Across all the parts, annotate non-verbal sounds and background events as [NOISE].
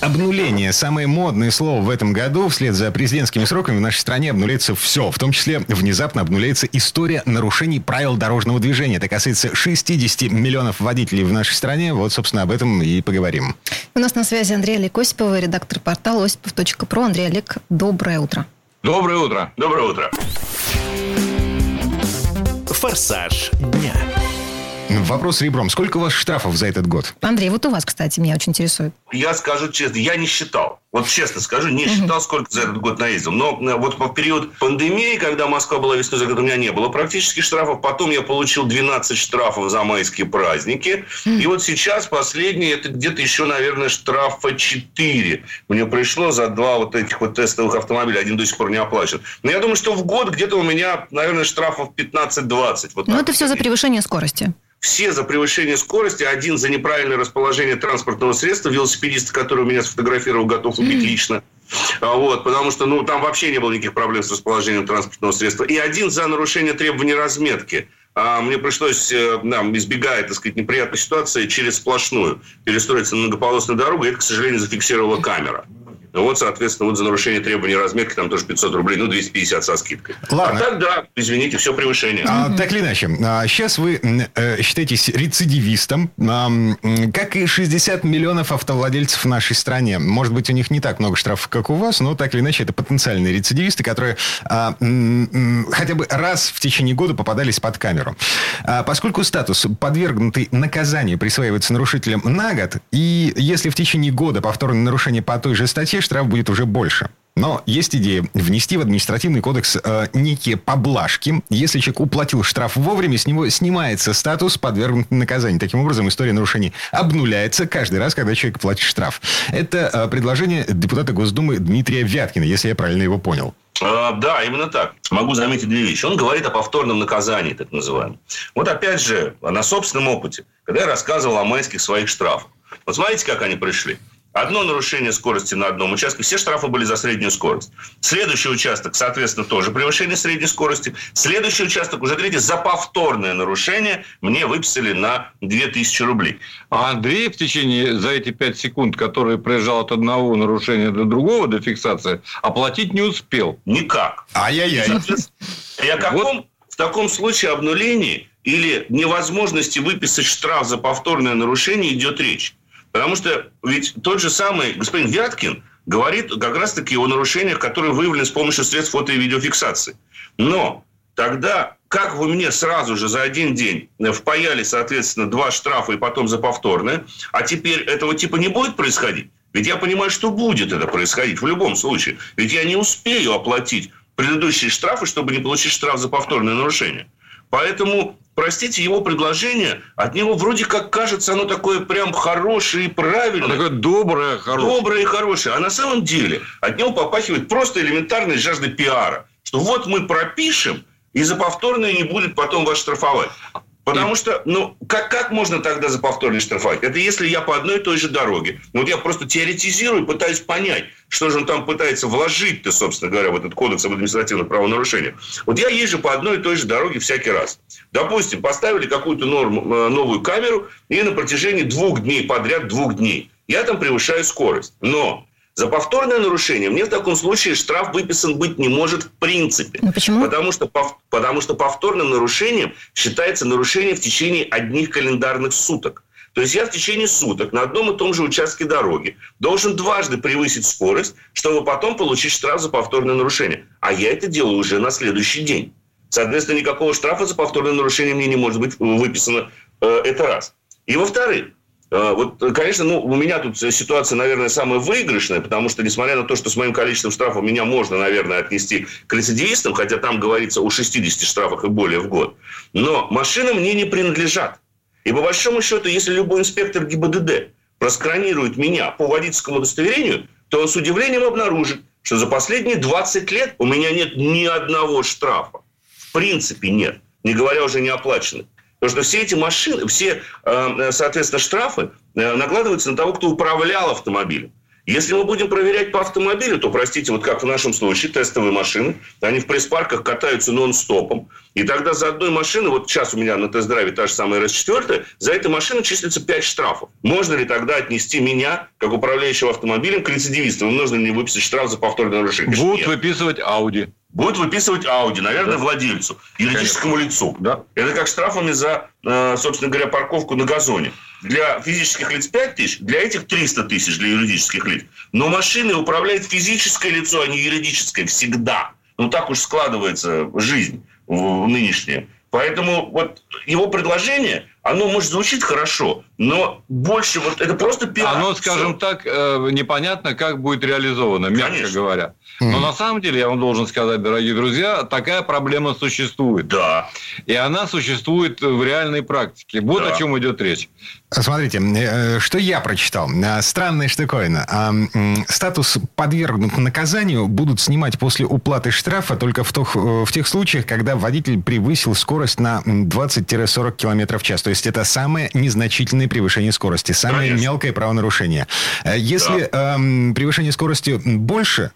Обнуление – самое модное слово в этом году. Вслед за президентскими сроками в нашей стране обнуляется все. В том числе внезапно обнуляется история нарушений правил дорожного движения. Это касается 60 миллионов водителей в нашей стране. Вот, собственно, об этом и поговорим. У нас на связи Андрей Олег Осипов, редактор портала осипов.про. Андрей Олег, доброе утро. Доброе утро. Доброе утро. «Форсаж дня». Вопрос ребром. Сколько у вас штрафов за этот год? Андрей, вот у вас, кстати, меня очень интересует. Я скажу честно, я не считал. Вот честно скажу, не считал, сколько за этот год наездил. Но э, вот в период пандемии, когда Москва была весной, за у меня не было практически штрафов. Потом я получил 12 штрафов за майские праздники. И вот сейчас последний, это где-то еще, наверное, штрафа 4. Мне пришло за два вот этих вот тестовых автомобиля. Один до сих пор не оплачен. Но я думаю, что в год где-то у меня, наверное, штрафов 15-20. Вот Ну, так. это все за превышение скорости. все за превышение скорости, один за неправильное расположение транспортного средства, велосипедист, который у меня сфотографировал, готов убить лично. А, Вот, потому что ну, там вообще не было никаких проблем с расположением транспортного средства. И один за нарушение требований разметки. А мне пришлось, э, нам, избегая, так сказать, неприятной ситуации, через сплошную перестроиться на многополосную дорогу. И это, к сожалению, зафиксировала камера. Ну вот, соответственно, вот за нарушение требований разметки там тоже 500 рублей, ну, 250 со скидкой. Ладно. А так, да, извините, все превышение. А, так или иначе, а, сейчас вы м, э, считаетесь рецидивистом, а, как и 60 миллионов автовладельцев в нашей стране. Может быть, у них не так много штрафов, как у вас, но так или иначе это потенциальные рецидивисты, которые а, хотя бы раз в течение года попадались под камеру. А, поскольку статус подвергнутый наказанию присваивается нарушителям на год, и если в течение года повторное нарушение по той же статье, штраф будет уже больше. Но есть идея внести в административный кодекс э, некие поблажки. Если человек уплатил штраф вовремя, с него снимается статус подвергнут наказанию. Таким образом, история нарушений обнуляется каждый раз, когда человек платит штраф. Это э, предложение депутата Госдумы Дмитрия Вяткина, если я правильно его понял. А, Да, именно так. Могу заметить две вещи. Он говорит о повторном наказании, так называемом. Вот опять же, на собственном опыте, когда я рассказывал о майских своих штрафах. Вот смотрите, как они пришли. Одно нарушение скорости на одном участке, все штрафы были за среднюю скорость. Следующий участок, соответственно, тоже превышение средней скорости. Следующий участок, уже третий, за повторное нарушение мне выписали на 2000 рублей. А Андрей в течение за эти 5 секунд, которые проезжал от одного нарушения до другого, до фиксации, оплатить не успел. Никак. Ай-яй-яй. О каком в таком случае обнулении или невозможности выписать штраф за повторное нарушение идет речь? Потому что ведь тот же самый господин Вяткин говорит как раз-таки о нарушениях, которые выявлены с помощью средств фото- и видеофиксации. Но тогда как вы мне сразу же за один день впаяли, соответственно, два штрафа и потом за повторное, а теперь этого типа не будет происходить? Ведь я понимаю, что будет это происходить в любом случае. Ведь я не успею оплатить предыдущие штрафы, чтобы не получить штраф за повторное нарушение. Поэтому, простите, его предложение, от него вроде как кажется, оно такое прям хорошее и правильное. Такое доброе, хорошее. Доброе и хорошее. А на самом деле от него попахивает просто элементарной жаждой пиара. Что вот мы пропишем, и за повторное не будет потом вас штрафовать. Потому что, ну, как, как можно тогда за повторное штрафовать? Это если я по одной и той же дороге. Ну, вот я просто теоретизирую, пытаюсь понять, что же он там пытается вложить-то, собственно говоря, в этот кодекс об административных правонарушениях. Вот я езжу по одной и той же дороге всякий раз. Допустим, поставили какую-то норму, э, новую камеру, и на протяжении двух дней подряд, двух дней, я там превышаю скорость. Но за повторное нарушение мне в таком случае штраф выписан быть не может в принципе. Ну, почему? Потому что, потому что повторным нарушением считается нарушение в течение одних календарных суток. То есть я в течение суток на одном и том же участке дороги должен дважды превысить скорость, чтобы потом получить штраф за повторное нарушение. А я это делаю уже на следующий день. Соответственно, никакого штрафа за повторное нарушение мне не может быть выписано. Э, Это раз. И во-вторых, вот, э, конечно, ну, у меня тут ситуация, наверное, самая выигрышная, потому что, несмотря на то, что с моим количеством штрафов меня можно, наверное, отнести к рецидивистам, хотя там говорится о 60 штрафах и более в год, но машины мне не принадлежат. И по большому счету, если любой инспектор ГИБДД просканирует меня по водительскому удостоверению, то он с удивлением обнаружит, что за последние 20 лет у меня нет ни одного штрафа. В принципе нет, не говоря уже не оплаченных. Потому что все эти машины, все, э, соответственно, штрафы э, накладываются на того, кто управлял автомобилем. Если мы будем проверять по автомобилю, то, простите, вот как в нашем случае, тестовые машины, они в пресс-парках катаются нон-стопом. И тогда за одной машины, вот сейчас у меня на тест-драйве та же самая РС-4, за этой машиной числится 5 штрафов. Можно ли тогда отнести меня, как управляющего автомобилем, к рецидивисту? Нужно ли мне выписать штраф за повторное нарушение? Будут Нет. выписывать Audi. Будет выписывать Audi, наверное, да. владельцу, юридическому Конечно. лицу. Да. Это как штрафами за, э, собственно говоря, парковку на газоне. Для физических лиц 5 тысяч, для этих 300 тысяч для юридических лиц. Но машиной управляет физическое лицо, а не юридическое. Всегда. Ну, так уж складывается жизнь нынешняя. Поэтому вот его предложение, оно может звучит хорошо, но больше вот это просто пиар. Оно, скажем Все. так, э, непонятно, как будет реализовано, мягко Конечно. говоря. Но mm. на самом деле, я вам должен сказать, дорогие друзья, такая проблема существует. Да. И она существует в реальной практике. Вот да. о чем идет речь. Смотрите, э, что я прочитал. Э, странная штуковина. А, статус подвергнут наказанию будут снимать после уплаты штрафа только в, тех, в тех случаях, когда водитель превысил скорость на 20-40 км в час. То есть это самое незначительное превышение скорости, самое Конечно. мелкое правонарушение. Э, если да. э, превышение скорости больше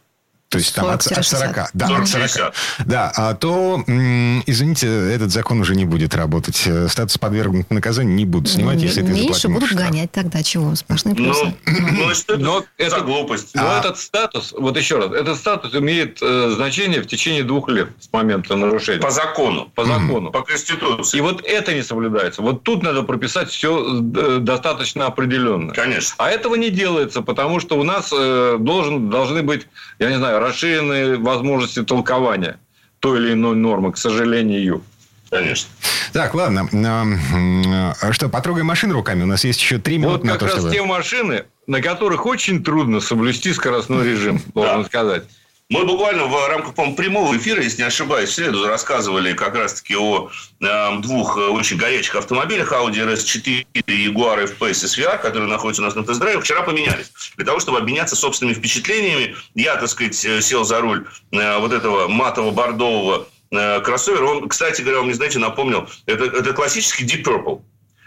то есть там от, от 40. Да, 40, 40. Да, а то, извините, этот закон уже не будет работать. Э, статус подвергнут наказанию не будут снимать, не, если ты Меньше будут штраф. гонять тогда чего? Сплошные ну, плюсы. Ну, ну что но это, за глупость? Но а... этот статус, вот еще раз, этот статус имеет э, значение в течение двух лет с момента нарушения. По закону. По закону. По Конституции. И вот это не соблюдается. Вот тут надо прописать все э, достаточно определенно. Конечно. А этого не делается, потому что у нас э, должен, должны быть, я не знаю, расширенные возможности толкования той или иной нормы, к сожалению. Конечно. Так, ладно. А что, потрогаем машину руками? У нас есть еще три минуты вот на то, чтобы... Вот как раз те машины, на которых очень трудно соблюсти скоростной режим, должен сказать. Мы буквально в рамках, по прямого эфира, если не ошибаюсь, в среду рассказывали как раз-таки о э, двух очень горячих автомобилях Audi RS4 и Jaguar F-Pace SVR, которые находятся у нас на тест-драйве, вчера поменялись. Для того, чтобы обменяться собственными впечатлениями, я, так сказать, сел за руль э, вот этого матово-бордового э, кроссовера. Он, кстати говоря, вам не знаете, напомнил, это, это классический Deep Purple.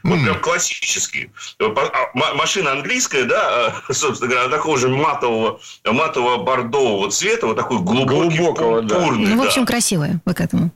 Вот прям классический. А, машина английская, да, [LAUGHS] собственно говоря, такого же матового, матового бордового цвета, вот такой глубокий, Глубокого, пурпурный. Да. Ну, в общем, да. красивая вы к этому.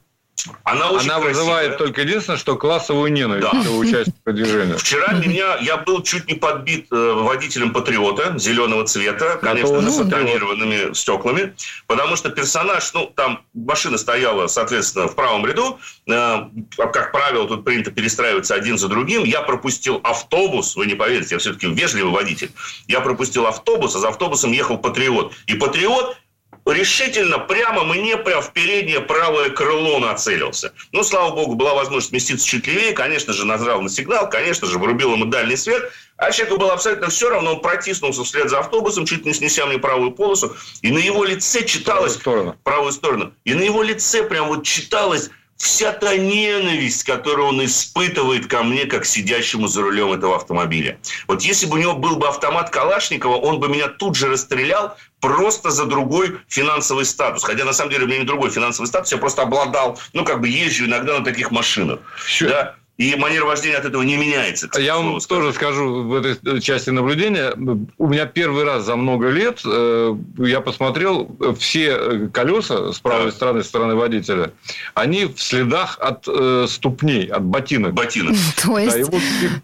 Она, очень Она вызывает только единственное, что классовую ненависть да. у участника движения. Вчера меня, я был чуть не подбит э, водителем Патриота зеленого цвета, конечно же, с тонированными стеклами, потому что персонаж, ну, там машина стояла, соответственно, в правом ряду, э, как правило, тут принято перестраиваться один за другим. Я пропустил автобус, вы не поверите, я все-таки вежливый водитель. Я пропустил автобус, а за автобусом ехал Патриот. И Патриот решительно прямо мне прямо в переднее правое крыло нацелился. Ну, слава богу, была возможность сместиться чуть левее, конечно же, нажал на сигнал, конечно же, врубил ему дальний свет, а человеку было абсолютно все равно, он протиснулся вслед за автобусом, чуть не снеся мне правую полосу, и на его лице читалось... Правую сторону. Правую сторону. И на его лице прям вот читалось вся та ненависть, которую он испытывает ко мне, как сидящему за рулем этого автомобиля. Вот если бы у него был бы автомат Калашникова, он бы меня тут же расстрелял просто за другой финансовый статус. Хотя, на самом деле, у меня не другой финансовый статус, я просто обладал, ну, как бы езжу иногда на таких машинах. Все. Да? И манера вождения от этого не меняется. Я вам тоже скажу в этой части наблюдения. У меня первый раз за много лет э, я посмотрел все колеса с правой да. стороны, стороны водителя. Они в следах от э, ступней, от ботинок. Ботинок. [LAUGHS] То есть да,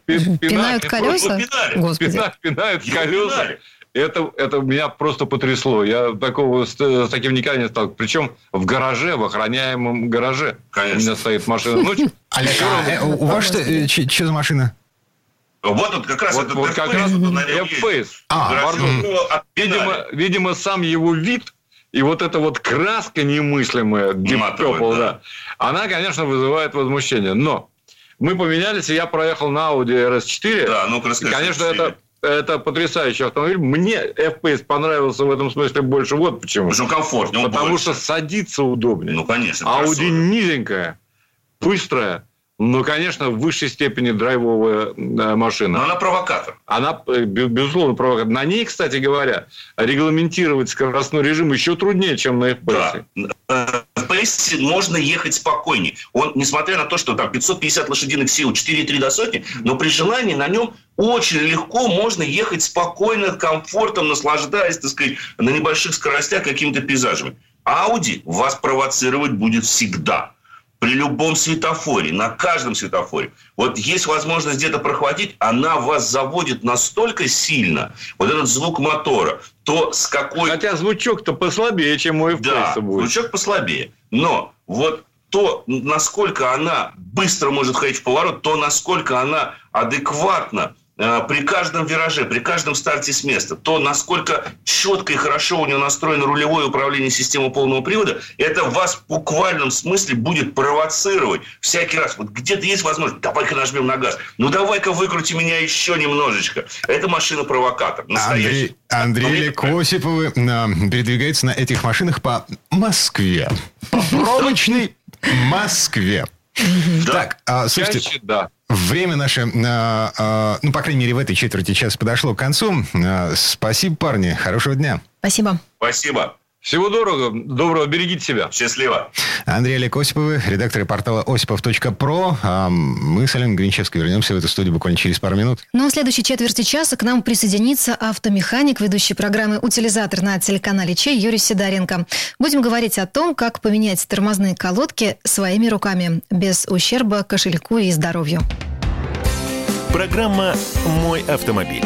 [LAUGHS] пинают колеса? Господи. Пинают колеса это, это меня просто потрясло. Я такого, с, с таким никогда не стал. Причем в гараже, в охраняемом гараже. Конечно. У меня стоит машина. Ну, Олег, а, э, у вас что, э, что за машина? Вот тут как раз вот, вот как раз F-Pace. А, видимо, видимо, сам его вид и вот эта вот краска немыслимая, Deep Purple, да. она, конечно, вызывает возмущение. Но мы поменялись, и я проехал на Audi RS4. Да, ну, и, конечно, это это потрясающий автомобиль. Мне FPS понравился в этом смысле больше. Вот почему. Потому что комфортнее. Потому больше. что садиться удобнее. Ну, конечно. Audi низенькая, быстрая, но, конечно, в высшей степени драйвовая машина. Но она провокатор. Она, э, безусловно, провокатор. На ней, кстати говоря, регламентировать скоростной режим еще труднее, чем на FPS. Да. F-Pace можно ехать спокойнее. Он, несмотря на то, что там 550 лошадиных сил, 4,3 до сотни, но при желании на нем очень легко можно ехать спокойно, комфортом, наслаждаясь, так сказать, на небольших скоростях какими-то пейзажами. Audi вас провоцировать будет всегда при любом светофоре, на каждом светофоре. Вот есть возможность где-то прохватить, она вас заводит настолько сильно, вот этот звук мотора, то с какой... Хотя звучок-то послабее, чем у FPS да, будет. звучок послабее. Но вот то, насколько она быстро может ходить в поворот, то, насколько она адекватно при каждом вираже, при каждом старте с места, то насколько четко и хорошо у него настроено рулевое управление системы полного привода, это вас в буквальном смысле будет провоцировать всякий раз. Вот где-то есть возможность, давай-ка нажмем на газ, ну давай-ка выкрути меня еще немножечко. Это машина-провокатор. Андрей, Андрей Косиповы передвигается на этих машинах по Москве. По [LAUGHS] пробочной Москве. Так, а, слушайте, да. Время наше, э, э, ну, по крайней мере, в этой четверти часа подошло к концу. Э, спасибо, парни. Хорошего дня. Спасибо. Спасибо. Всего доброго, доброго, берегите себя. Счастливо. Андрей Олег Осиповы, редактор портала осипов.про. А мы с Аленой Гринчевской вернемся в эту студию буквально через пару минут. Ну а в следующей четверти часа к нам присоединится автомеханик, ведущий программы «Утилизатор» на телеканале Чей Юрий Сидоренко. Будем говорить о том, как поменять тормозные колодки своими руками, без ущерба кошельку и здоровью. Программа «Мой автомобиль».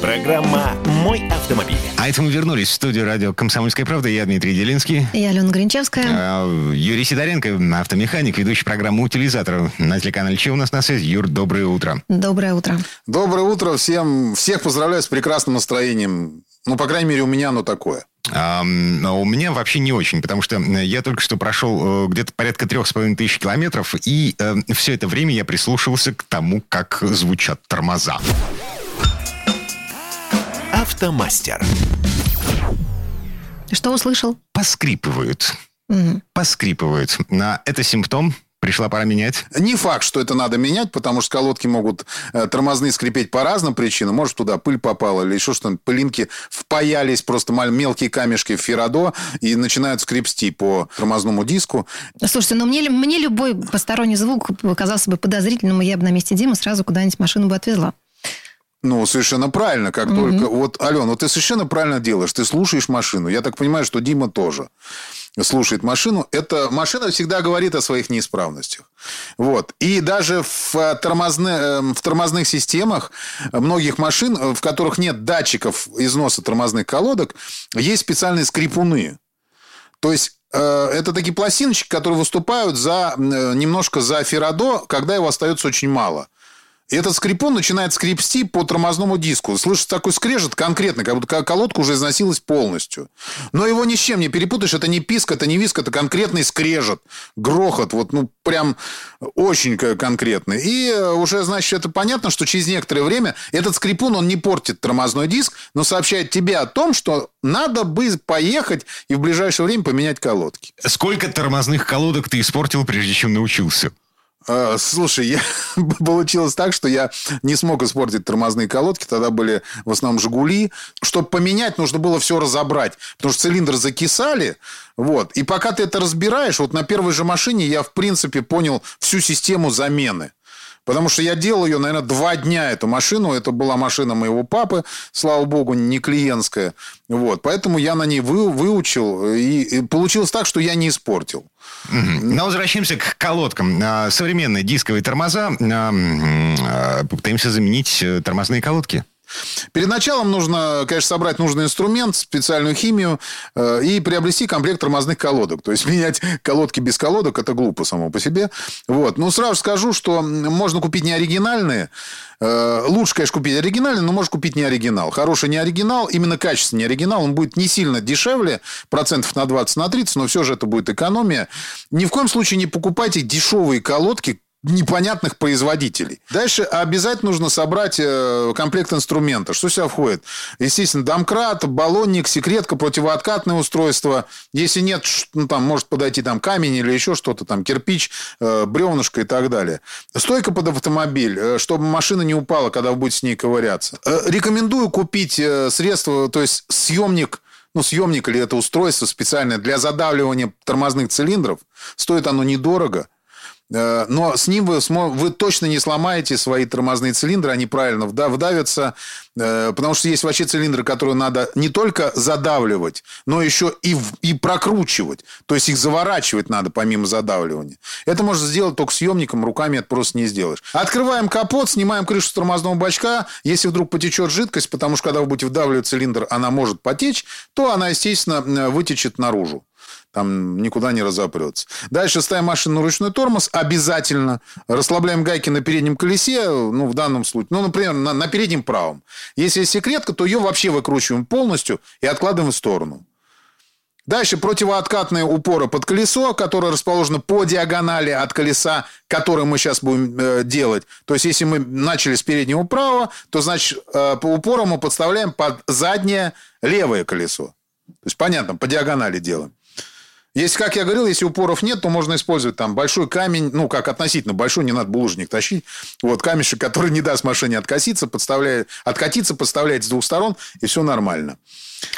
Программа «Мой автомобиль». А это мы вернулись в студию радио «Комсомольская правда». Я Дмитрий Делинский. Я Алена Гринчевская. А, Юрий Сидоренко, автомеханик, ведущий программу «Утилизатор» на телеканале «Че» у нас на связи. Юр, доброе утро. Доброе утро. Доброе утро всем. Всех поздравляю с прекрасным настроением. Ну, по крайней мере, у меня оно такое. А, у меня вообще не очень, потому что я только что прошел э, где-то порядка трех с половиной тысяч километров, и э, все это время я прислушивался к тому, как звучат тормоза. Автомастер. Что услышал? Поскрипывают. Угу. Поскрипывают. На это симптом Пришла пора менять? Не факт, что это надо менять, потому что колодки могут э, тормозные скрипеть по разным причинам. Может, туда пыль попала или еще что-нибудь. Пылинки впаялись, просто мелкие камешки в феррадо и начинают скрипсти по тормозному диску. Слушайте, но мне, мне любой посторонний звук казался бы подозрительным, и я бы на месте Димы сразу куда-нибудь машину бы отвезла. Ну, совершенно правильно, как mm-hmm. только... Вот, Алена, вот ты совершенно правильно делаешь. Ты слушаешь машину. Я так понимаю, что Дима тоже слушает машину. Эта машина всегда говорит о своих неисправностях. Вот. И даже в, э, тормозны, э, в тормозных системах многих машин, э, в которых нет датчиков износа тормозных колодок, есть специальные скрипуны. То есть это такие пластиночки, которые выступают за, немножко за феррадо, когда его остается очень мало. И этот скрипун начинает скрипсти по тормозному диску. Слышится такой скрежет конкретно, как будто колодка уже износилась полностью. Но его ни с чем не перепутаешь. Это не писк, это не виск, это конкретный скрежет. Грохот. Вот, ну, прям очень конкретный. И э, уже, значит, это понятно, что через некоторое время этот скрипун, он не портит тормозной диск, но сообщает тебе о том, что надо бы поехать и в ближайшее время поменять колодки. Сколько тормозных колодок ты испортил, прежде чем научился? А, слушай, я... [LAUGHS] получилось так, что я не смог испортить тормозные колодки. Тогда были в основном «Жигули». Чтобы поменять, нужно было все разобрать. Потому что цилиндры закисали. Вот. И пока ты это разбираешь, вот на первой же машине я, в принципе, понял всю систему замены. Потому что я делал ее, наверное, два дня, эту машину. Это была машина моего папы, слава богу, не клиентская. Вот. Поэтому я на ней вы, выучил. И, и получилось так, что я не испортил. Но возвращаемся к колодкам. А, современные дисковые тормоза. А, попытаемся заменить э, тормозные колодки. Перед началом нужно, конечно, собрать нужный инструмент, специальную химию э, и приобрести комплект тормозных колодок. То есть [LAUGHS] менять колодки без колодок это глупо само по себе. Вот. Ну, сразу скажу, что можно купить не оригинальные. Э, лучше, конечно, купить оригинальный, но можешь купить не оригинал. Хороший не оригинал, именно качественный оригинал. Он будет не сильно дешевле, процентов на 20, на 30, но все же это будет экономия. Ни в коем случае не покупайте дешевые колодки, непонятных производителей. Дальше обязательно нужно собрать э, комплект инструмента. Что сюда входит? Естественно, домкрат, баллонник, секретка, противооткатное устройство. Если нет, ну, там может подойти там камень или еще что-то, там кирпич, э, бревнышко и так далее. Стойка под автомобиль, э, чтобы машина не упала, когда вы будете с ней ковыряться. Рекомендую купить средство, то есть съемник ну, съемник или это устройство специальное для задавливания тормозных цилиндров. Стоит оно недорого. Э, но с ним вы, вы точно не сломаете свои тормозные цилиндры, они правильно вдавятся, э, потому что есть вообще цилиндры, которые надо не только задавливать, но еще и, и прокручивать. То есть их заворачивать надо помимо задавливания. Это можно сделать только съемником, руками это просто не сделаешь. Открываем капот, снимаем крышу тормозного бачка. Если вдруг потечет жидкость, потому что когда вы будете вдавливать цилиндр, она может потечь, то она, естественно, вытечет наружу там никуда не разопрется. Дальше ставим машину на ручной тормоз, обязательно. Расслабляем гайки на переднем колесе, ну, в данном случае, ну, например, на, на переднем правом. Если есть секретка, то ее вообще выкручиваем полностью и откладываем в сторону. Дальше противооткатные упоры под колесо, которые расположены по диагонали от колеса, которые мы сейчас будем э, делать. То есть, если мы начали с переднего правого, то, значит, э, по упору мы подставляем под заднее левое колесо. То есть, понятно, по диагонали делаем. Если, как я говорил, если упоров нет, то можно использовать там большой камень, ну, как относительно большой, не надо булыжник тащить. Вот камешек, который не даст машине откоситься, подставляет, откатиться, подставляет с двух сторон, и все нормально.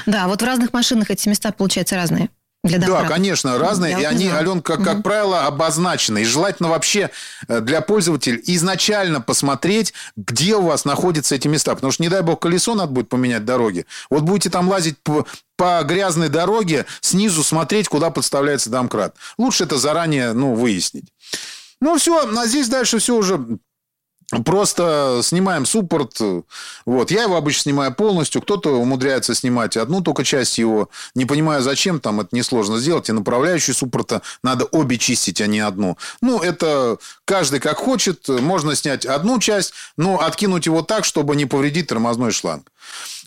Да, вот в разных машинах эти места, получаются разные. Для да, конечно, разные. Я и они, Ален, как, угу. правило, обозначены. И желательно вообще э, для пользователя изначально посмотреть, где у вас находятся эти места. Потому что, не дай бог, колесо надо будет поменять дороги. Вот будете там лазить по, по грязной дороге, снизу смотреть, куда подставляется домкрат. Лучше это заранее ну, выяснить. Ну, все, а здесь дальше все уже Просто снимаем суппорт. Вот. Я его обычно снимаю полностью. Кто-то умудряется снимать одну только часть его. Не понимаю, зачем. Там это несложно сделать. И направляющую суппорта надо обе чистить, а не одну. Ну, это каждый как хочет. Можно снять одну часть, но откинуть его так, чтобы не повредить тормозной шланг.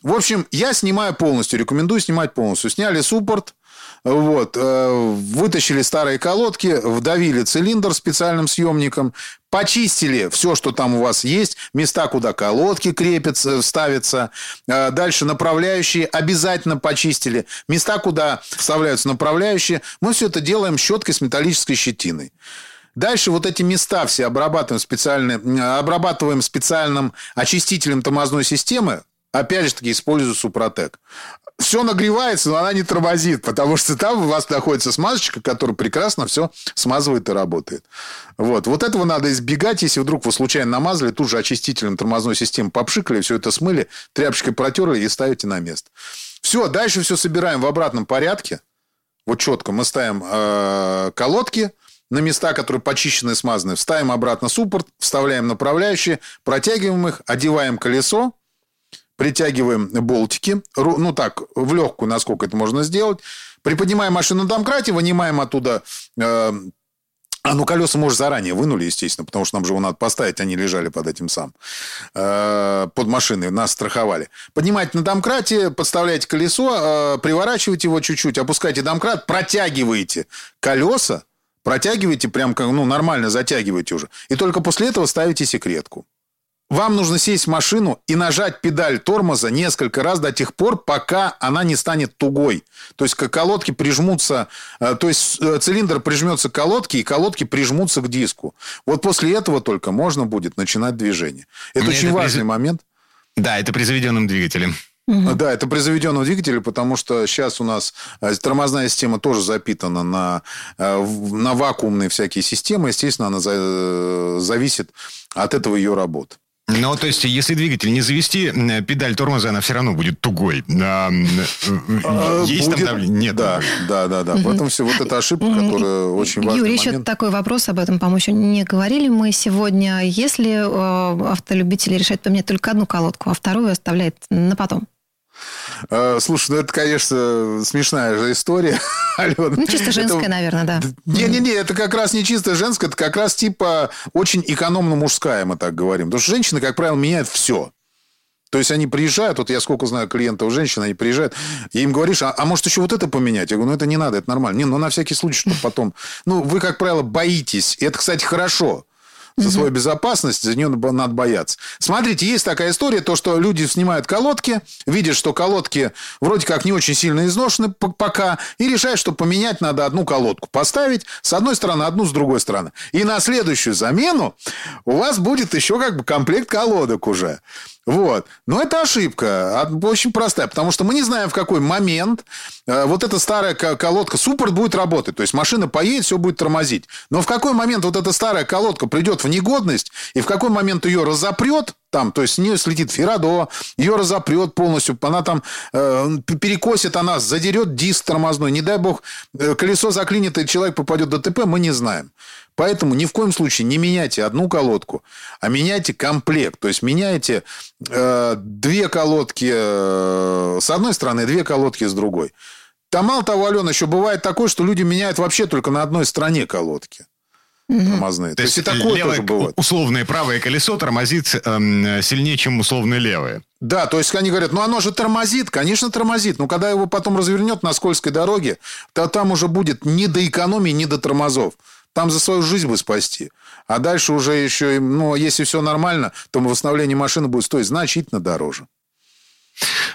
В общем, я снимаю полностью. Рекомендую снимать полностью. Сняли суппорт. Вот. Э, вытащили старые колодки, вдавили цилиндр специальным съемником, почистили все, что там у вас есть, места, куда колодки крепятся, ставятся. Э, дальше направляющие обязательно почистили. Места, куда вставляются направляющие. Мы все это делаем щеткой с металлической щетиной. Дальше вот эти места все обрабатываем, специальным, обрабатываем специальным очистителем тормозной системы, опять же таки использую Супротек все нагревается, но она не тормозит, потому что там у вас находится смазочка, которая прекрасно все смазывает и работает. Вот. вот этого надо избегать, если вдруг вы случайно намазали, тут же очистителем тормозной системы попшикали, все это смыли, тряпочкой протерли и ставите на место. Все, дальше все собираем в обратном порядке. Вот четко мы ставим э, колодки на места, которые почищены и смазаны, вставим обратно суппорт, вставляем направляющие, протягиваем их, одеваем колесо, притягиваем болтики, ну так, в легкую, насколько это можно сделать, приподнимаем машину на домкрате, вынимаем оттуда э, а ну, колеса, может, заранее вынули, естественно, потому что нам же его надо поставить, они лежали под этим сам. Э, под машиной, нас страховали. Поднимайте на домкрате, подставляете колесо, э, приворачиваете его чуть-чуть, опускайте домкрат, протягиваете колеса, протягиваете прям как, ну, нормально затягиваете уже. И только после этого ставите секретку. Вам нужно сесть в машину и нажать педаль тормоза несколько раз до тех пор, пока она не станет тугой. То есть, к колодке прижмутся, э, то есть, э, цилиндр прижмется к колодке, и колодки прижмутся к диску. Вот после этого только можно будет начинать движение. Это Мне очень это важный при... момент. Да, это при заведенном двигателе. Угу. Да, это при заведенном двигателе, потому что сейчас у нас э, тормозная система тоже запитана на, на вакуумные всякие системы. Естественно, она зависит от этого ее работы. Ну, то есть, если двигатель не завести, педаль тормоза, она все равно будет тугой. А, а, есть будет, там давление? Нет. Да, да, да. да. Угу. Поэтому все вот эта ошибка, которая очень важная. Юрий, еще такой вопрос об этом, по-моему, еще не говорили мы сегодня. Если э, автолюбители решают поменять только одну колодку, а вторую оставляет на потом? Э, слушай, ну это, конечно, смешная же история, [LAUGHS] Алена. Ну, чисто женская, это... наверное, да. Не-не-не, это как раз не чисто женская, это как раз типа очень экономно-мужская, мы так говорим. Потому что женщины, как правило, меняют все. То есть они приезжают, вот я сколько знаю клиентов женщин, они приезжают, и им говоришь, а, а может еще вот это поменять? Я говорю, ну это не надо, это нормально. Не, ну на всякий случай, чтобы потом... Ну вы, как правило, боитесь. И это, кстати, хорошо. За свою безопасность, за нее надо бояться. Смотрите, есть такая история, то, что люди снимают колодки, видят, что колодки вроде как не очень сильно изношены пока, и решают, что поменять надо одну колодку. Поставить с одной стороны, одну с другой стороны. И на следующую замену у вас будет еще как бы комплект колодок уже. Вот. Но это ошибка. Очень простая. Потому что мы не знаем, в какой момент э, вот эта старая колодка суппорт будет работать. То есть машина поедет, все будет тормозить. Но в какой момент вот эта старая колодка придет в негодность, и в какой момент ее разопрет, там, то есть с нее слетит Ферадо, ее разопрет полностью, она там э, перекосит она, задерет диск тормозной, не дай бог, э, колесо заклинит, и человек попадет в ДТП, мы не знаем. Поэтому ни в коем случае не меняйте одну колодку, а меняйте комплект. То есть меняйте э, две колодки э, с одной стороны, две колодки с другой. Там мало того, Алена, еще бывает такое, что люди меняют вообще только на одной стороне колодки тормозные. То, То есть, и такое левое, тоже бывает. Условное правое колесо тормозит э, сильнее, чем условное левое. Да, то есть они говорят, ну оно же тормозит, конечно тормозит, но когда его потом развернет на скользкой дороге, то там уже будет ни до экономии, ни до тормозов. Там за свою жизнь бы спасти. А дальше уже еще, ну, если все нормально, то восстановление машины будет стоить значительно дороже.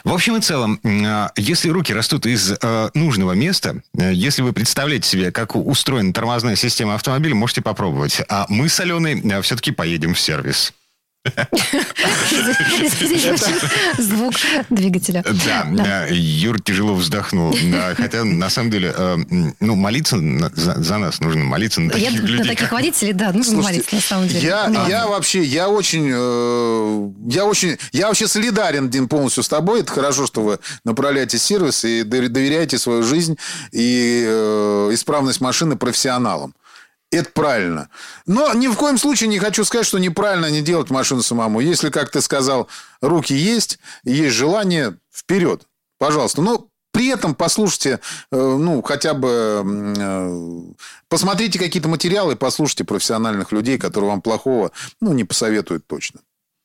В общем и целом, а, если руки растут из э, нужного места, э, если вы представляете себе, как устроена тормозная система автомобиля, можете попробовать. А мы с Аленой э, все-таки поедем в сервис. Звук двигателя. Да, Юр тяжело вздохнул. Хотя, на самом деле, э, ну, молиться за нас нужно молиться на таких людей. На таких водителей, да, нужно молиться, на самом деле. Я вообще, я очень, э, я очень, я вообще солидарен, Дин, полностью с тобой. Это хорошо, что вы направляете сервис и доверяете свою жизнь и э, исправность машины профессионалам. Это правильно. Но ни в коем случае не хочу сказать, что неправильно не делать машину самому. Если, как ты сказал, руки есть, есть желание, вперед. Пожалуйста. Но при этом послушайте, э, ну, хотя бы э, посмотрите какие-то материалы, послушайте профессиональных людей, которые вам плохого, ну, не посоветуют точно.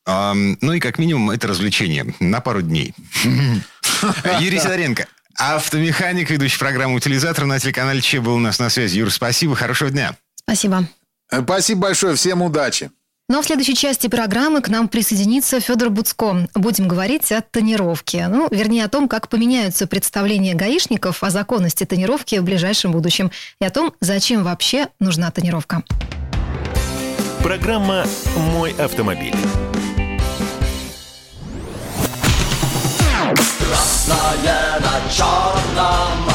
ну и как минимум это развлечение на пару дней. [LAUGHS] Юрий Сидоренко, автомеханик, ведущий программу «Утилизатор» на телеканале Че был у нас на связи. Юр, спасибо, хорошего дня. Спасибо. Э, спасибо большое. Всем удачи. Ну а в следующей части программы к нам присоединится Федор Буцко. Будем говорить о тонировке. Ну, вернее, о том, как поменяются представления гаишников о законности тонировки в ближайшем будущем. И о том, зачем вообще нужна тонировка. Программа «Мой автомобиль». Красное на черном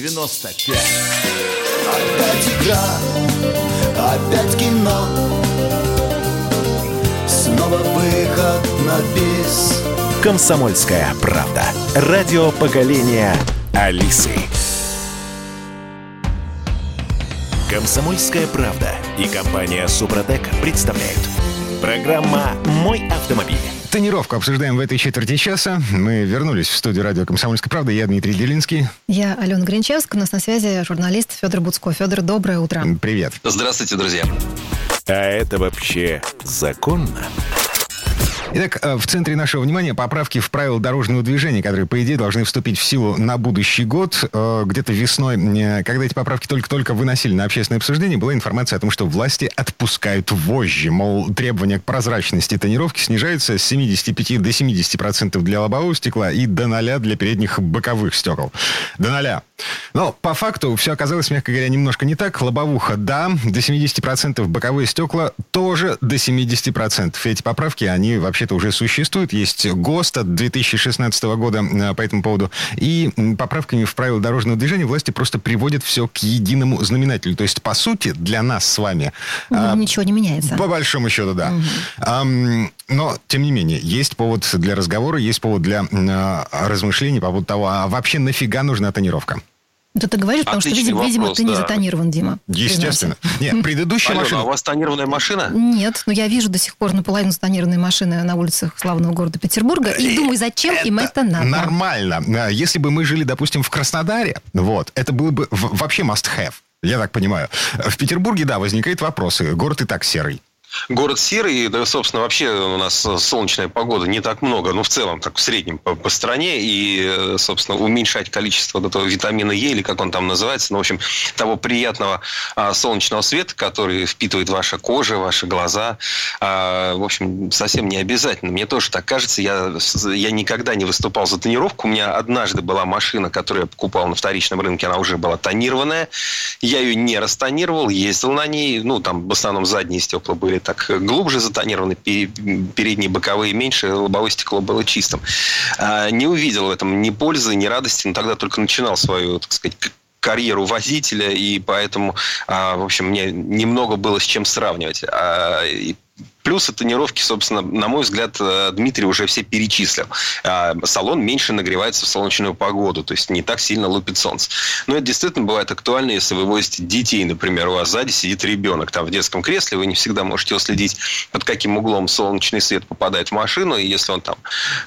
Е-95 Опять игра, опять кино Снова выход на бис Комсомольская правда. Радио поколения Алисы. Комсомольская правда и компания Супротек представляют. Программа «Мой автомобиль». Тонировку обсуждаем в этой четверти часа. Мы вернулись в студию радио «Комсомольская правда». Я Дмитрий Делинский. Я Алена Гринчевск. У нас на связи журналист Федор Буцко. Федор, доброе утро. Привет. Здравствуйте, друзья. А это вообще законно? Итак, э, в центре нашего внимания поправки в правила дорожного движения, которые, по идее, должны вступить в силу на будущий год. Э, где-то весной, э, когда эти поправки только-только выносили на общественное обсуждение, была информация о том, что власти отпускают вожжи. Мол, требования к прозрачности тонировки снижаются с 75 до 70 процентов для лобового стекла и до 0 для передних боковых стекол. До 0. Но по факту все оказалось, мягко говоря, немножко не так. Лобовуха, да, до 70%, боковые стекла тоже до 70%. Эти поправки, они вообще-то уже существуют. Есть ГОСТ от 2016 года э, по этому поводу. И поправками в правила дорожного движения власти просто приводят все к единому знаменателю. То есть, по сути, для нас с вами... Ну, ничего не меняется. По большому счету, да. Угу. Но, тем не менее, есть повод для разговора, есть повод для размышлений по поводу того, а вообще нафига нужна тонировка? Это ты говоришь, потому Отличный что, видимо, вопрос, ты да. не затонирован, Дима. Естественно. Нет, предыдущая Алена, машина... а у вас тонированная машина? Нет, но я вижу до сих пор наполовину затонированные машины на улицах славного города Петербурга. И думаю, зачем это им это надо? Нормально. А, если бы мы жили, допустим, в Краснодаре, вот, это было бы вообще must-have. Я так понимаю. В Петербурге, да, возникают вопросы. Город и так серый. Город серый, да, собственно, вообще у нас солнечная погода не так много, ну, в целом, так в среднем по, по стране, и, собственно, уменьшать количество вот этого витамина Е, или как он там называется, ну, в общем, того приятного а, солнечного света, который впитывает ваша кожа, ваши глаза, а, в общем, совсем не обязательно. Мне тоже так кажется, я, я никогда не выступал за тонировку, у меня однажды была машина, которую я покупал на вторичном рынке, она уже была тонированная, я ее не растонировал, ездил на ней, ну, там, в основном задние стекла были так глубже затонированы, передние боковые меньше, лобовое стекло было чистым. А, не увидел в этом ни пользы, ни радости, но тогда только начинал свою, так сказать, карьеру водителя, и поэтому, а, в общем, мне немного было с чем сравнивать. Плюсы тонировки, собственно, на мой взгляд, э, Дмитрий уже все перечислил. А, салон меньше нагревается в солнечную погоду, то есть не так сильно лупит солнце. Но это действительно бывает актуально, если вы возите детей, например, у вас сзади сидит ребенок там в детском кресле, вы не всегда можете уследить, под каким углом солнечный свет попадает в машину, и если он там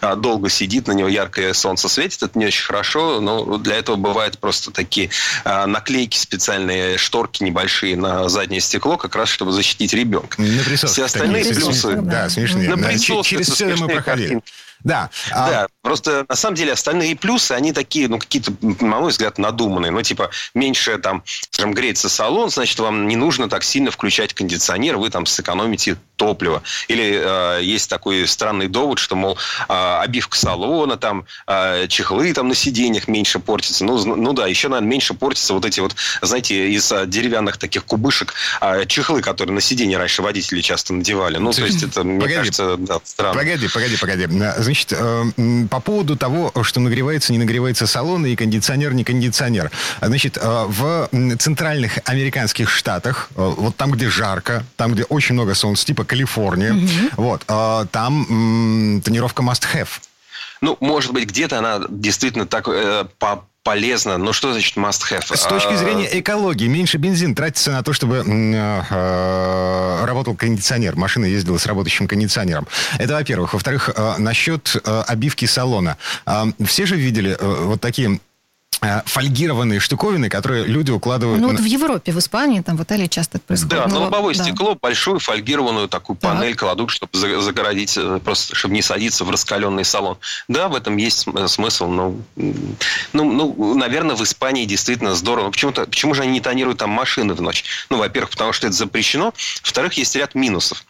а, долго сидит, на него яркое солнце светит, это не очень хорошо, но для этого бывают просто такие а, наклейки специальные, шторки небольшие на заднее стекло, как раз чтобы защитить ребенка. Все остальные плюсы. Да, смешные. На Через все мы проходили. Да. А да. Просто на самом деле остальные плюсы, они такие, ну, какие-то, на мой взгляд, надуманные. Ну, типа, меньше там, скажем, греется салон, значит, вам не нужно так сильно включать кондиционер, вы там сэкономите топливо. Или э, есть такой странный довод, что, мол, э, обивка салона, там, э, чехлы там на сиденьях меньше портятся. Ну, ну да, еще, наверное, меньше портятся вот эти вот, знаете, из деревянных таких кубышек э, чехлы, которые на сиденье раньше водители часто надевали. Ну, то есть это, мне погоди, кажется, да, странно. Погоди, погоди, погоди. Значит, э, по поводу того, что нагревается, не нагревается салон, и кондиционер, не кондиционер. Значит, э, в центральных американских штатах, э, вот там, где жарко, там, где очень много солнца, типа Калифорния, угу. вот, там тонировка must have. Ну, может быть, где-то она действительно так э, по полезно. Но что значит must have? С точки а, зрения экологии, меньше бензин тратится на то, чтобы э, работал кондиционер. Машина ездила с работающим кондиционером. Это во-первых. Во-вторых, э, насчет э, обивки салона. Э, все же видели э, вот такие Э, фольгированные штуковины, которые люди укладывают... Ну, вот в Европе, в Испании, там, в Италии часто это происходит. Да, ну, на лобовое да. стекло большую фольгированную такую так. панель кладут, чтобы загородить, э, просто чтобы не садиться в раскаленный салон. Да, в этом есть смысл, но, ну, ну, наверное, в Испании действительно здорово. Почему-то, почему же они не тонируют там машины в ночь? Ну, во-первых, потому что это запрещено. Во-вторых, есть ряд минусов.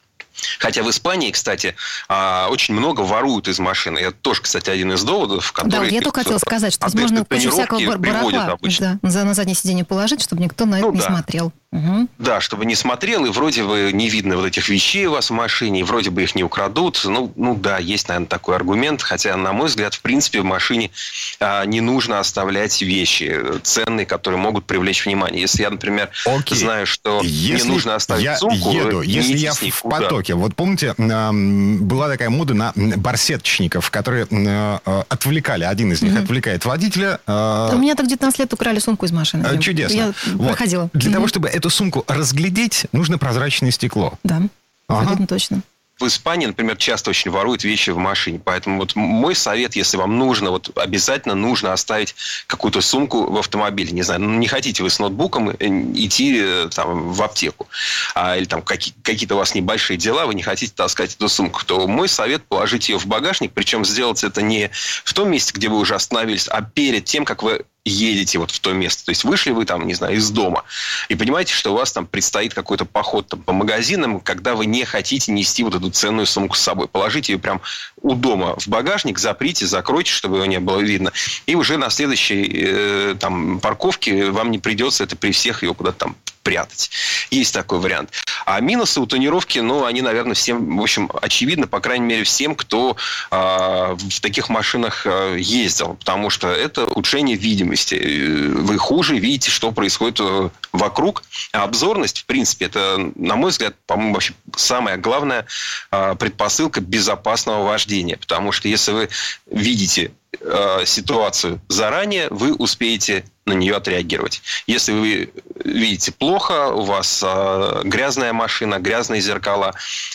Хотя в Испании, кстати, а, очень много воруют из машины. Это тоже, кстати, один из доводов, который... Да, я только хотела сказать, что можно кучу всякого барахла да, на заднее сиденье положить, чтобы никто на это ну, не да. смотрел. Угу. Да, чтобы не смотрел, и вроде бы не видно вот этих вещей у вас в машине, и вроде бы их не украдут. Ну, ну да, есть, наверное, такой аргумент. Хотя, на мой взгляд, в принципе, в машине а, не нужно оставлять вещи ценные, которые могут привлечь внимание. Если я, например, Окей. знаю, что если мне нужно оставить я сумку... Еду, если я в потоке. Вот помните, была такая мода на барсеточников, которые а, отвлекали, один из них угу. отвлекает водителя. У меня так 19 лет украли сумку из машины. Чудесно. Я вот. проходила. Для угу. того, чтобы эту сумку разглядеть, нужно прозрачное стекло. Да, абсолютно ага. точно в Испании, например, часто очень воруют вещи в машине. Поэтому вот мой совет, если вам нужно, вот обязательно нужно оставить какую-то сумку в автомобиле. Не знаю, ну, не хотите вы с ноутбуком э, идти э, там, в аптеку, а, или там какие- какие-то у вас небольшие дела, вы не хотите таскать эту сумку, то мой совет положить ее в багажник, причем сделать это не в том месте, где вы уже остановились, а перед тем, как вы едете вот в то место. То есть вышли вы там, не знаю, из дома и понимаете, что у вас там предстоит какой-то поход там, по магазинам, когда вы не хотите нести вот эту ценную сумку с собой. Положите ее прям у дома в багажник, заприте, закройте, чтобы ее не было видно. И уже на следующей э, там парковке вам не придется это при всех ее куда-то там прятать. Есть такой вариант. А минусы у тонировки, ну, они, наверное, всем, в общем, очевидно, по крайней мере, всем, кто э, в таких машинах э, ездил, потому что это улучшение видимости. Вы хуже видите, что происходит э, вокруг. А обзорность, в принципе, это, на мой взгляд, по-моему, вообще самая главная э, предпосылка безопасного вождения. Потому что если вы видите э, ситуацию заранее, вы успеете на нее отреагировать. Если вы видите плохо, у вас э, грязная машина, грязные зеркала,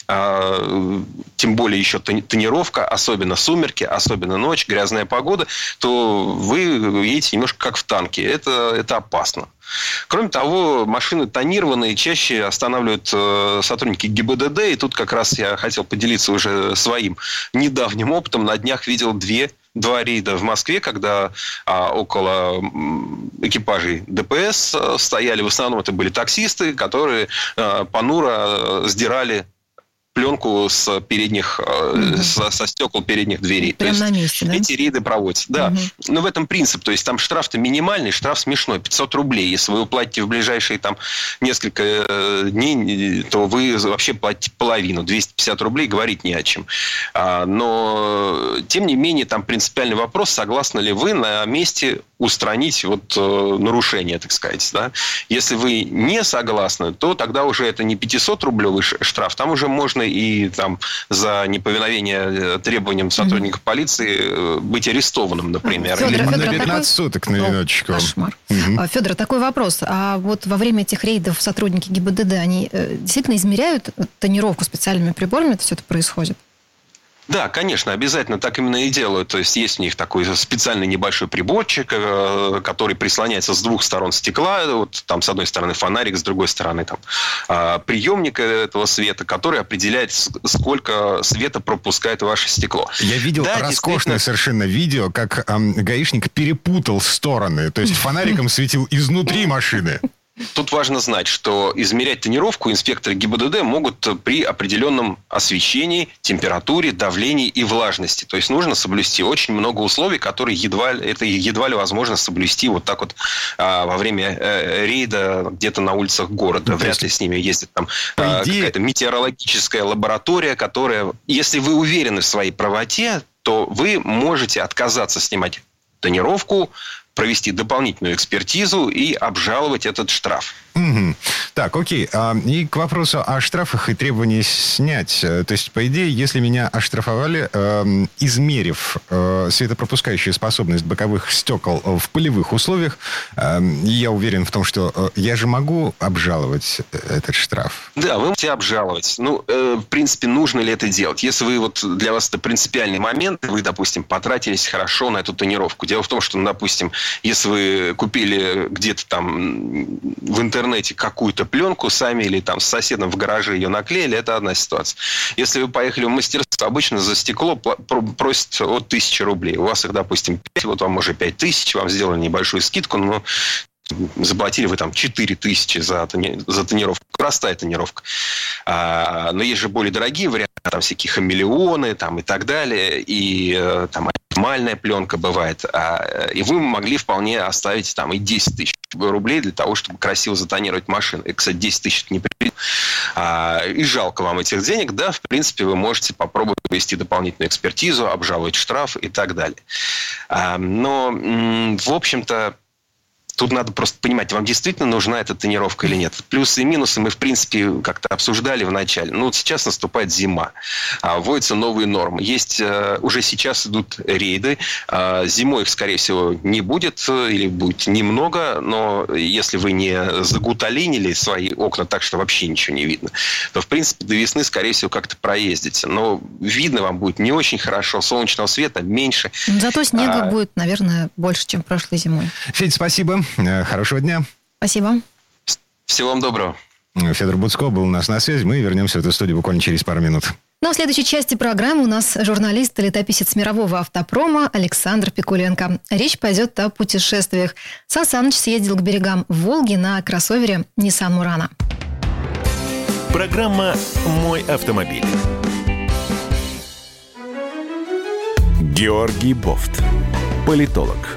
э, тем более еще тонировка, особенно сумерки, особенно ночь, грязная погода, то вы едете немножко как в танке. Это, это опасно. Кроме того, машины тонированные чаще останавливают э, сотрудники ГИБДД. И тут как раз я хотел поделиться уже своим недавним опытом. На днях видел две два рейда в Москве, когда а, около экипажей ДПС э, стояли. В основном это были таксисты, которые а, понуро э, сдирали пленку с передних, угу. со, со стекол передних дверей. Прямо то на месте, да? Эти рейды проводятся. Да. Угу. Но в этом принцип. То есть там штраф-то минимальный, штраф смешной. 500 рублей. Если вы уплатите в ближайшие там несколько э, дней, то вы вообще платите половину. 250 рублей говорить не о чем. А, но, тем не менее, там принципиальный вопрос, согласны ли вы на месте устранить вот э, нарушение, так сказать. Да? Если вы не согласны, то тогда уже это не 500 рублевый штраф, там уже можно и там за неповиновение э, требованиям сотрудников полиции э, быть арестованным, например. Федор, Или Федор, на 15 такой... суток на минуточку. Кошмар. Угу. Федор, такой вопрос. А вот во время этих рейдов сотрудники ГИБДД, они действительно измеряют тонировку специальными приборами? Это все это происходит? Да, конечно, обязательно так именно и делают. То есть есть у них такой специальный небольшой приборчик, э, который прислоняется с двух сторон стекла. Вот там с одной стороны фонарик, с другой стороны там а, приемник этого света, который определяет, сколько света пропускает ваше стекло. Я видел да, роскошное действительно... совершенно видео, как эм, гаишник перепутал стороны. То есть фонариком светил изнутри машины. Тут важно знать, что измерять тонировку инспекторы ГИБДД могут при определенном освещении, температуре, давлении и влажности. То есть нужно соблюсти очень много условий, которые едва, это едва ли возможно соблюсти вот так вот а, во время э, рейда где-то на улицах города. Ну, Вряд ли с ними ездит там а, идее... какая-то метеорологическая лаборатория, которая, если вы уверены в своей правоте, то вы можете отказаться снимать тонировку, провести дополнительную экспертизу и обжаловать этот штраф. Угу. Так, окей. А, и к вопросу о штрафах и требовании снять. Э, то есть, по идее, если меня оштрафовали, э, измерив э, светопропускающую способность боковых стекол в полевых условиях, э, я уверен в том, что э, я же могу обжаловать этот штраф. Да, вы можете обжаловать. Ну, э, в принципе, нужно ли это делать? Если вы вот для вас это принципиальный момент, вы, допустим, потратились хорошо на эту тонировку. Дело в том, что, ну, допустим, если вы купили где-то там в интернете какую-то пленку сами или там с соседом в гараже ее наклеили, это одна ситуация. Если вы поехали в мастерство, обычно за стекло просят от тысячи рублей. У вас их, допустим, 5, вот вам уже 5 тысяч, вам сделали небольшую скидку, но заплатили вы там 4 тысячи за, тони, за тонировку. Простая тонировка. А, но есть же более дорогие варианты, там всякие хамелеоны там, и так далее. И э, там нормальная пленка бывает. А, и вы могли вполне оставить там и 10 тысяч рублей для того, чтобы красиво затонировать машину. И, кстати, 10 тысяч не при... а, И жалко вам этих денег, да, в принципе, вы можете попробовать провести дополнительную экспертизу, обжаловать штраф и так далее. А, но, в общем-то, Тут надо просто понимать, вам действительно нужна эта тренировка или нет. Плюсы и минусы мы, в принципе, как-то обсуждали в начале. Ну, вот сейчас наступает зима. А, вводятся новые нормы. Есть, э, уже сейчас идут рейды. А, зимой их, скорее всего, не будет э, или будет немного. Но если вы не загуталинили свои окна так, что вообще ничего не видно, то, в принципе, до весны, скорее всего, как-то проездите. Но видно вам будет не очень хорошо. Солнечного света меньше. Зато снега а... будет, наверное, больше, чем прошлой зимой. Федь, спасибо. Э, хорошего дня. Спасибо. Всего вам доброго. Федор Буцко был у нас на связи. Мы вернемся в эту студию буквально через пару минут. Ну а в следующей части программы у нас журналист и летописец мирового автопрома Александр Пикуленко. Речь пойдет о путешествиях. Сан Саныч съездил к берегам Волги на кроссовере Nissan Murano. Программа «Мой автомобиль». Георгий Бофт. Политолог,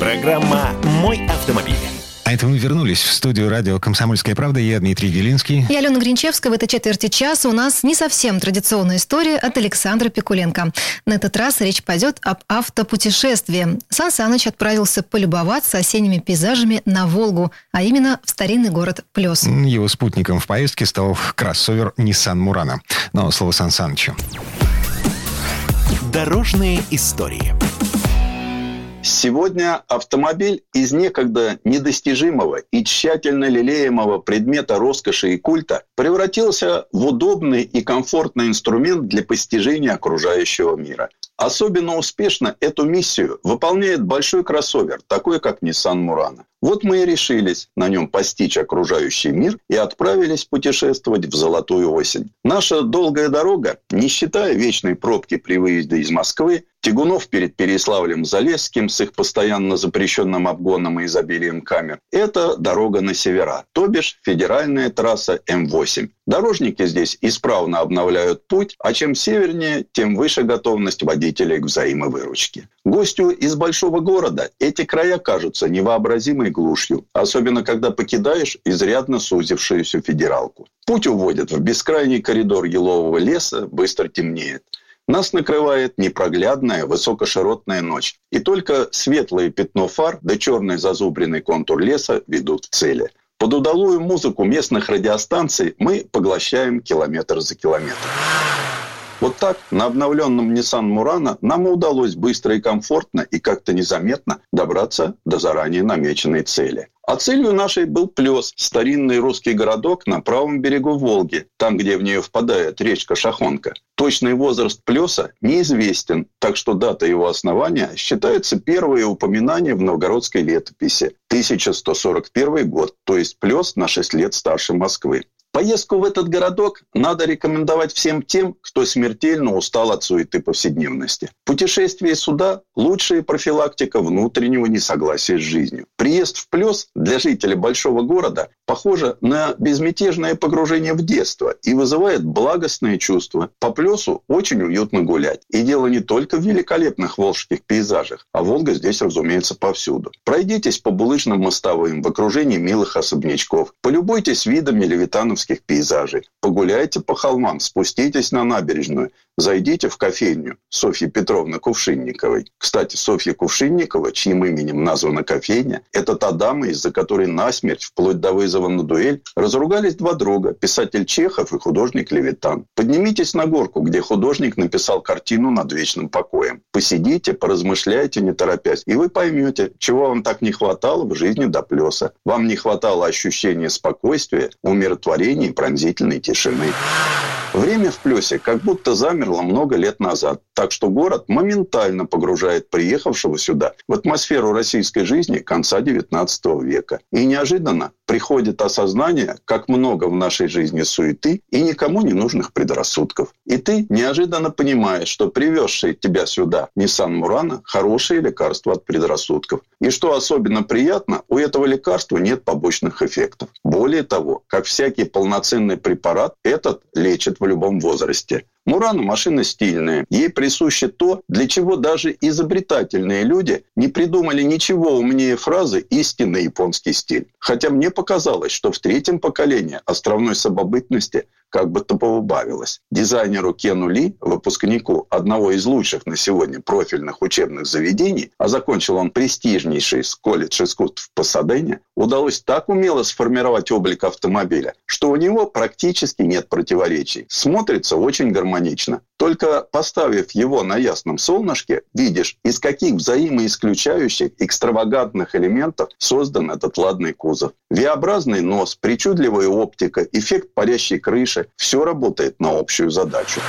Программа «Мой автомобиль». А это мы вернулись в студию радио «Комсомольская правда». Я Дмитрий Делинский. Я Алена Гринчевская. В этой четверти часа у нас не совсем традиционная история от Александра Пикуленко. На этот раз речь пойдет об автопутешествии. Сан Саныч отправился полюбоваться осенними пейзажами на Волгу, а именно в старинный город Плес. Его спутником в поездке стал кроссовер Nissan Murano. Но слово Сан Санычу. Дорожные истории. Сегодня автомобиль из некогда недостижимого и тщательно лелеемого предмета роскоши и культа превратился в удобный и комфортный инструмент для постижения окружающего мира. Особенно успешно эту миссию выполняет большой кроссовер, такой как Nissan Murano. Вот мы и решились на нем постичь окружающий мир и отправились путешествовать в золотую осень. Наша долгая дорога, не считая вечной пробки при выезде из Москвы, Тягунов перед Переславлем-Залесским с их постоянно запрещенным обгоном и изобилием камер. Это дорога на севера, то бишь федеральная трасса М8. Дорожники здесь исправно обновляют путь, а чем севернее, тем выше готовность водителей к взаимовыручке. Гостю из большого города эти края кажутся невообразимой глушью, особенно когда покидаешь изрядно сузившуюся федералку. Путь уводит в бескрайний коридор елового леса, быстро темнеет. Нас накрывает непроглядная высокоширотная ночь. И только светлое пятно фар да черный зазубренный контур леса ведут к цели. Под удалую музыку местных радиостанций мы поглощаем километр за километром. Вот так на обновленном Nissan Murano нам удалось быстро и комфортно и как-то незаметно добраться до заранее намеченной цели. А целью нашей был Плес, старинный русский городок на правом берегу Волги, там, где в нее впадает речка Шахонка. Точный возраст Плеса неизвестен, так что дата его основания считается первое упоминание в новгородской летописи – 1141 год, то есть Плес на 6 лет старше Москвы. Поездку в этот городок надо рекомендовать всем тем, кто смертельно устал от суеты повседневности. Путешествие сюда – лучшая профилактика внутреннего несогласия с жизнью. Приезд в Плес для жителя большого города похоже на безмятежное погружение в детство и вызывает благостное чувство. По Плесу очень уютно гулять. И дело не только в великолепных волжских пейзажах, а Волга здесь, разумеется, повсюду. Пройдитесь по булыжным мостовым в окружении милых особнячков. Полюбуйтесь видами левитановских пейзажей. Погуляйте по холмам, спуститесь на набережную. Зайдите в кофейню Софьи Петровны Кувшинниковой. Кстати, Софья Кувшинникова, чьим именем названа кофейня, это та дама, из-за которой насмерть, вплоть до вызова на дуэль, разругались два друга, писатель Чехов и художник Левитан. Поднимитесь на горку, где художник написал картину над вечным покоем. Посидите, поразмышляйте, не торопясь, и вы поймете, чего вам так не хватало в жизни до плеса. Вам не хватало ощущения спокойствия, умиротворения и пронзительной тишины. Время в плюсе как будто замерло много лет назад, так что город моментально погружает приехавшего сюда в атмосферу российской жизни конца XIX века. И неожиданно приходит осознание, как много в нашей жизни суеты и никому не нужных предрассудков. И ты неожиданно понимаешь, что привезший тебя сюда Nissan Murano – хорошее лекарство от предрассудков. И что особенно приятно, у этого лекарства нет побочных эффектов. Более того, как всякий полноценный препарат, этот лечит в любом возрасте. Мурана машина стильная. Ей присуще то, для чего даже изобретательные люди не придумали ничего умнее фразы «истинный японский стиль». Хотя мне показалось, что в третьем поколении островной самобытности как бы то поубавилось. Дизайнеру Кену Ли, выпускнику одного из лучших на сегодня профильных учебных заведений, а закончил он престижнейший колледж искусств в Пасадене, удалось так умело сформировать облик автомобиля, что у него практически нет противоречий. Смотрится очень гармонично. Только поставив его на ясном солнышке, видишь, из каких взаимоисключающих экстравагантных элементов создан этот ладный кузов. V-образный нос, причудливая оптика, эффект парящей крыши – все работает на общую задачу.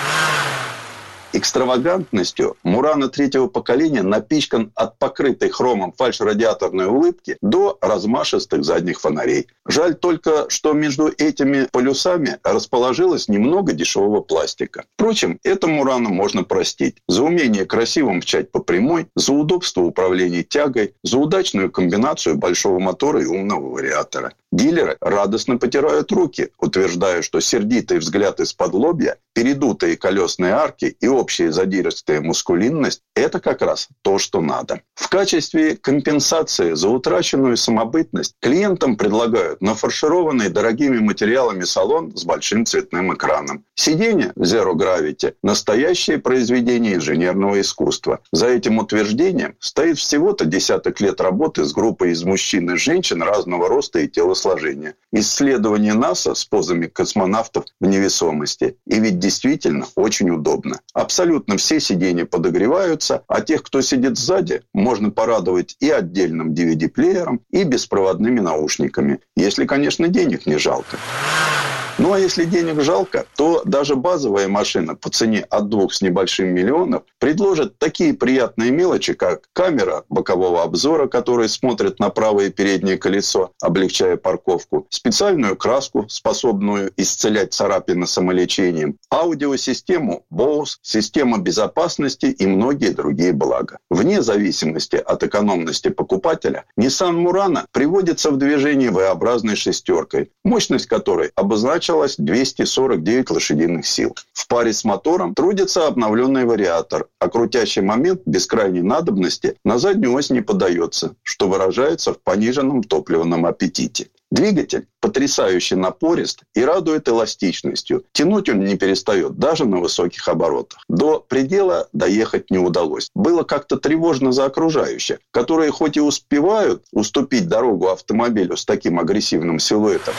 Экстравагантностью Мурана третьего поколения напичкан от покрытой хромом фальш-радиаторной улыбки до размашистых задних фонарей. Жаль только, что между этими полюсами расположилось немного дешевого пластика. Впрочем, это Мурану можно простить. За умение красиво мчать по прямой, за удобство управления тягой, за удачную комбинацию большого мотора и умного вариатора. Дилеры радостно потирают руки, утверждая, что сердитый взгляд из-под лобья, передутые колесные арки и общая задиристая мускулинность – это как раз то, что надо. В качестве компенсации за утраченную самобытность клиентам предлагают нафаршированный дорогими материалами салон с большим цветным экраном. Сиденье Zero Gravity – настоящее произведение инженерного искусства. За этим утверждением стоит всего-то десяток лет работы с группой из мужчин и женщин разного роста и телосложения. Исследование НАСА с позами космонавтов в невесомости. И ведь действительно очень удобно. Абсолютно все сиденья подогреваются, а тех, кто сидит сзади, можно порадовать и отдельным DVD-плеером, и беспроводными наушниками. Если, конечно, денег не жалко. Ну а если денег жалко, то даже базовая машина по цене от двух с небольшим миллионов предложит такие приятные мелочи, как камера бокового обзора, которая смотрит на правое переднее колесо, облегчая парковку, специальную краску, способную исцелять царапины самолечением, аудиосистему Bose, система безопасности и многие другие блага. Вне зависимости от экономности покупателя, Nissan Murano приводится в движение V-образной шестеркой, мощность которой обозначена получалось 249 лошадиных сил. В паре с мотором трудится обновленный вариатор, а крутящий момент без крайней надобности на заднюю ось не подается, что выражается в пониженном топливном аппетите. Двигатель потрясающе напорист и радует эластичностью. Тянуть он не перестает даже на высоких оборотах. До предела доехать не удалось. Было как-то тревожно за окружающих, которые хоть и успевают уступить дорогу автомобилю с таким агрессивным силуэтом,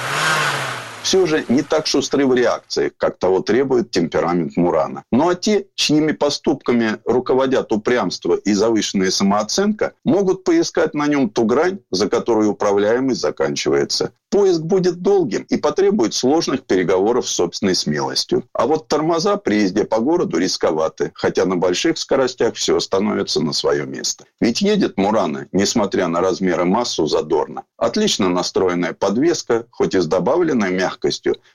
все же не так шустры в реакции, как того требует темперамент Мурана. Ну а те, чьими поступками руководят упрямство и завышенная самооценка, могут поискать на нем ту грань, за которой управляемость заканчивается. Поиск будет долгим и потребует сложных переговоров с собственной смелостью. А вот тормоза при езде по городу рисковаты, хотя на больших скоростях все становится на свое место. Ведь едет Мурана, несмотря на размеры массу, задорно. Отлично настроенная подвеска, хоть и с добавленной мягкостью,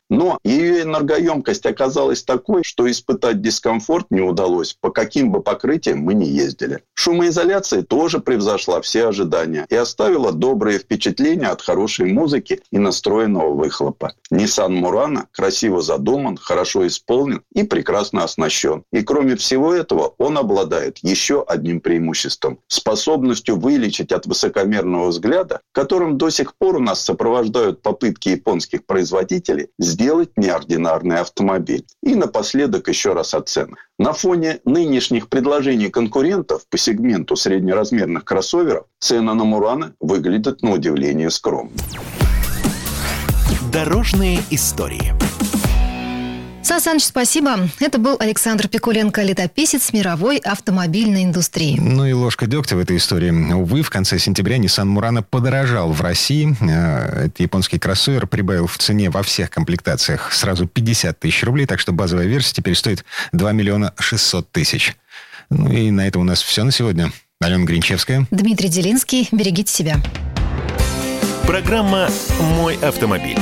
но ее энергоемкость оказалась такой, что испытать дискомфорт не удалось, по каким бы покрытиям мы не ездили. Шумоизоляция тоже превзошла все ожидания и оставила добрые впечатления от хорошей музыки и настроенного выхлопа. Nissan Murano красиво задуман, хорошо исполнен и прекрасно оснащен. И кроме всего этого, он обладает еще одним преимуществом – способностью вылечить от высокомерного взгляда, которым до сих пор у нас сопровождают попытки японских производителей сделать неординарный автомобиль. И напоследок еще раз о ценах. На фоне нынешних предложений конкурентов по сегменту среднеразмерных кроссоверов цены на Мурана выглядят на удивление скромно. Дорожные истории. Сан Саныч, спасибо. Это был Александр Пикуленко, летописец мировой автомобильной индустрии. Ну и ложка дегтя в этой истории. Увы, в конце сентября Nissan Murano подорожал в России. Э, это японский кроссовер прибавил в цене во всех комплектациях сразу 50 тысяч рублей, так что базовая версия теперь стоит 2 миллиона 600 тысяч. Ну и на этом у нас все на сегодня. Алена Гринчевская. Дмитрий Делинский. Берегите себя. Программа «Мой автомобиль».